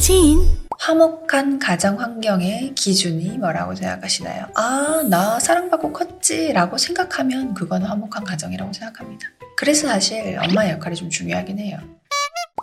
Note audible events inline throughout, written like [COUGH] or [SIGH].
지인 화목한 가정 환경의 기준이 뭐라고 생각하시나요? 아, 나 사랑받고 컸지 라고 생각하면 그건 화목한 가정이라고 생각합니다. 그래서 사실 엄마의 역할이 좀 중요하긴 해요.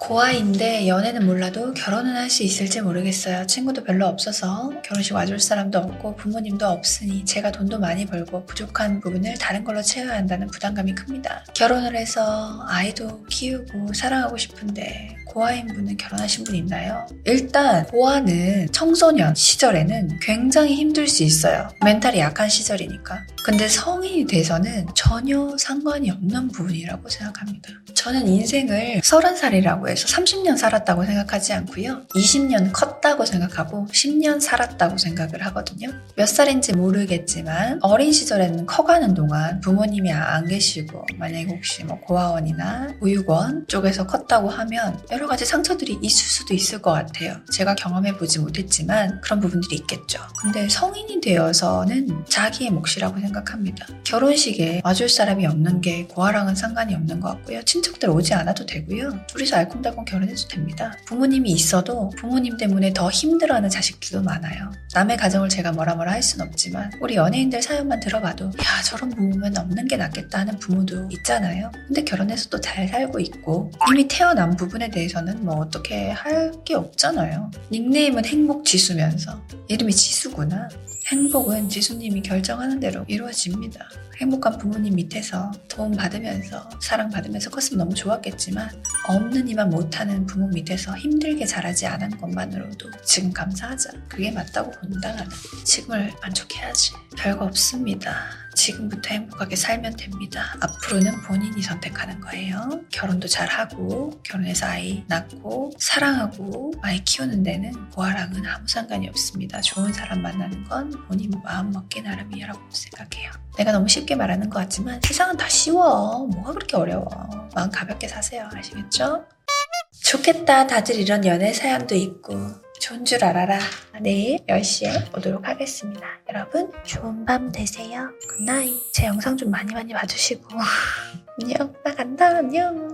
고아인데 연애는 몰라도 결혼은 할 수 있을지 모르겠어요. 친구도 별로 없어서 결혼식 와줄 사람도 없고 부모님도 없으니 제가 돈도 많이 벌고 부족한 부분을 다른 걸로 채워야 한다는 부담감이 큽니다. 결혼을 해서 아이도 키우고 사랑하고 싶은데 고아인 분은 결혼하신 분 있나요? 일단 고아는 청소년 시절에는 굉장히 힘들 수 있어요. 멘탈이 약한 시절이니까. 근데 성인이 돼서는 전혀 상관이 없는 부분이라고 생각합니다. 저는 인생을 30살이라고 해서 30년 살았다고 생각하지 않고요. 20년 컸다고 생각하고 10년 살았다고 생각을 하거든요. 몇 살인지 모르겠지만 어린 시절에는 커가는 동안 부모님이 안 계시고 만약에 혹시 뭐 고아원이나 보육원 쪽에서 컸다고 하면 여러 가지 상처들이 있을 수도 있을 것 같아요. 제가 경험해 보지 못했지만 그런 부분들이 있겠죠. 근데 성인이 되어서는 자기의 몫이라고 생각합니다. 결혼식에 와줄 사람이 없는 게 고아랑은 상관이 없는 것 같고요. 친척들 오지 않아도 되고요. 둘이서 알콩 달콩 결혼해도 됩니다. 부모님이 있어도 부모님 때문에 더 힘들어하는 자식들도 많아요. 남의 가정을 제가 뭐라 뭐라 할 순 없지만 우리 연예인들 사연만 들어봐도 야 저런 부모면 없는 게 낫겠다 하는 부모도 있잖아요. 근데 결혼해서 또 잘 살고 있고 이미 태어난 부분에 대해서는 뭐 어떻게 할 게 없잖아요. 닉네임은 행복 지수면서 이름이 지수구나. 행복은 지수님이 결정하는 대로 이루어집니다. 행복한 부모님 밑에서 도움 받으면서 사랑 받으면서 컸으면 너무 좋았겠지만 없는 이만 못하는 부모 밑에서 힘들게 자라지 않은 것만으로도 지금 감사하자. 그게 맞다고 본다 나는. 지금을 만족해야지. 별거 없습니다. 지금부터 행복하게 살면 됩니다. 앞으로는 본인이 선택하는 거예요. 결혼도 잘하고 결혼해서 아이 낳고 사랑하고 아이 키우는 데는 고아랑은 아무 상관이 없습니다. 좋은 사람 만나는 건 본인 마음 먹기 나름이라고 생각해요. 내가 너무 쉽게 말하는 것 같지만 세상은 다 쉬워. 뭐가 그렇게 어려워. 마음 가볍게 사세요. 아시겠죠? 좋겠다. 다들 이런 연애 사연도 있고 좋은 줄 알아라. 내일 10시에 오도록 하겠습니다. 여러분, 좋은 밤 되세요. Good night. 제 영상 좀 많이 많이 봐주시고. [LAUGHS] 안녕. 나 간다. 안녕.